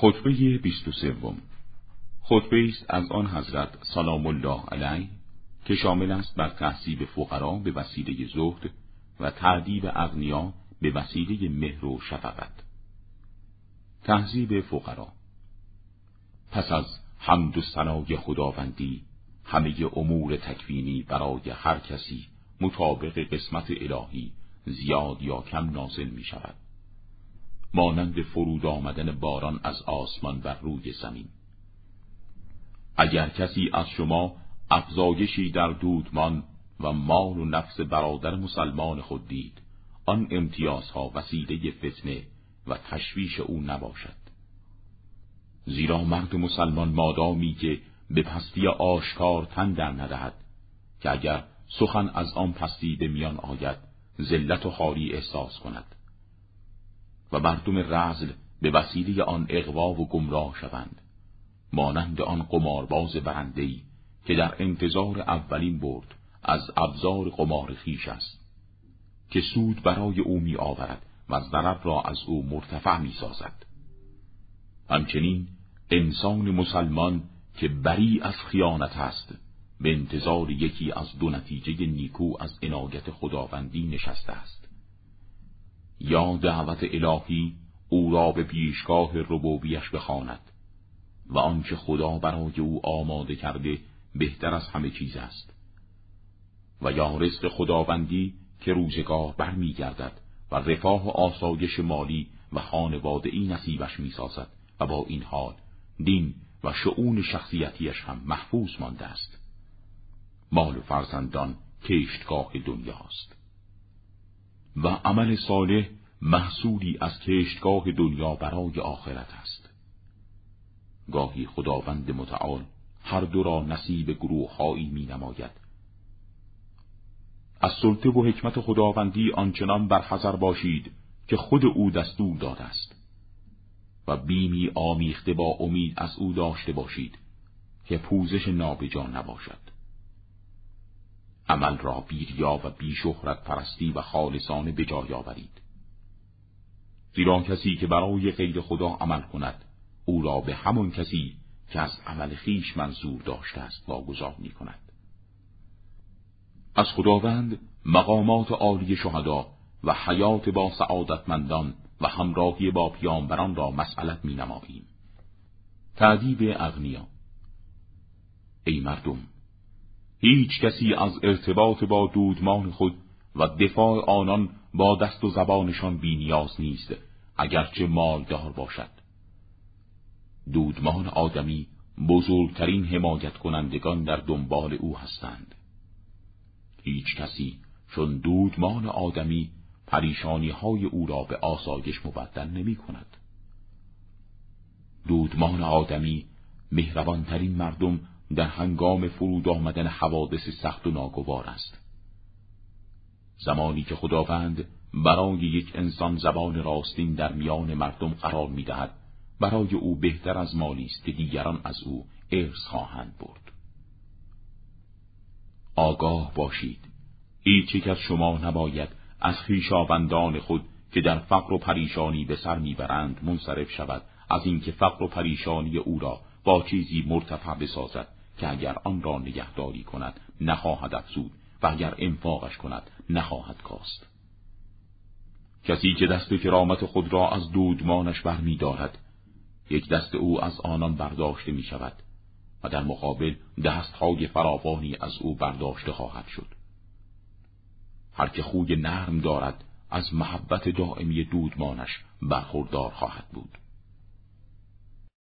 خطبه بیست و سوم. خطبه است از آن حضرت سلام الله علیه که شامل است بر تحصیب فقرا به وسیله زهد و تعدیب اغنیا به وسیله مهر و شفقت. تهذیب فقرا. پس از حمد و ثنای خداوندی همه امور تکوینی برای هر کسی مطابق قسمت الهی زیاد یا کم نازل می شود مانند فرود آمدن باران از آسمان بر روی زمین. اگر کسی از شما افزایشی در دودمان و مال و نفس برادر مسلمان خود دید آن امتیازها وسیله فتنه و تشویش او نباشد. زیرا مرد مسلمان مادامی که به پستی آشکار تن در ندهد که اگر سخن از آن پستی به میان آید ذلت و خاری احساس کند. و مردم رزل به وسیله آن اغوا و گمراه شوند مانند آن قمارباز برندهی که در انتظار اولین برد از ابزار قمار خیش است که سود برای او می آورد و ضرر را از او مرتفع می سازد. همچنین انسان مسلمان که بری از خیانت است به انتظار یکی از دو نتیجه نیکو از عنایت خداوندی نشسته است یا دعوت الهی او را به پیشگاه ربوبیش بخواند و آنچه خدا برای او آماده کرده بهتر از همه چیز است. و یا رزق خداوندی که روزگار برمیگردد و رفاه و آسایش مالی و خانواده ای نصیبش می‌سازد و با این حال دین و شعون شخصیتیش هم محفوظ مانده است. مال و فرزندان کشتگاه دنیاست. و عمل صالح محصولی از کشتگاه دنیا برای آخرت است. گاهی خداوند متعال هر دو را نصیب گروههایی می نماید از سلطه و حکمت خداوندی آنچنان برحضر باشید که خود او دستور داده است. و بیمی آمیخته با امید از او داشته باشید که پوزش نابجا نباشد. عمل را بیریا و بی شهرت پرستی و خالصانه به جای آورید. زیرا کسی که برای غیر خدا عمل کند او را به همان کسی که از عمل خیش منظور داشته است واگذار می کند از خداوند مقامات عالی شهدا و حیات با سعادتمندان و همراهی با پیامبران را مسئلت می نماییم. تعدیب اغنیا. ای مردم هیچ کسی از ارتباط با دودمان خود و دفاع آنان با دست و زبانشان بینیاز نیست اگرچه مالدار باشد دودمان آدمی بزرگترین حمایت کنندگان در دنبال او هستند هیچ کسی چون دودمان آدمی پریشانی های او را به آسایش مبدل نمی کند. دودمان آدمی مهربانترین مردم در هنگام فرود آمدن حوادث سخت و ناگوار است. زمانی که خداوند برای یک انسان زبان راستین در میان مردم قرار می دهد برای او بهتر از مالی است که دیگران از او ارث خواهند برد. آگاه باشید هیچ یک از شما نباید از خیشاوندان خود که در فقر و پریشانی به سر می‌برند منصرف شود از اینکه فقر و پریشانی او را با چیزی مرتفع بسازد که اگر آن را نگهداری کند نخواهد افزود و اگر انفاقش کند نخواهد کاست. کسی که دست کرامت خود را از دودمانش برمیدارد یک دست او از آنان برداشته می شود و در مقابل دستهای فراوانی از او برداشته خواهد شد. هر که خوی نرم دارد از محبت دائمی دودمانش برخوردار خواهد بود.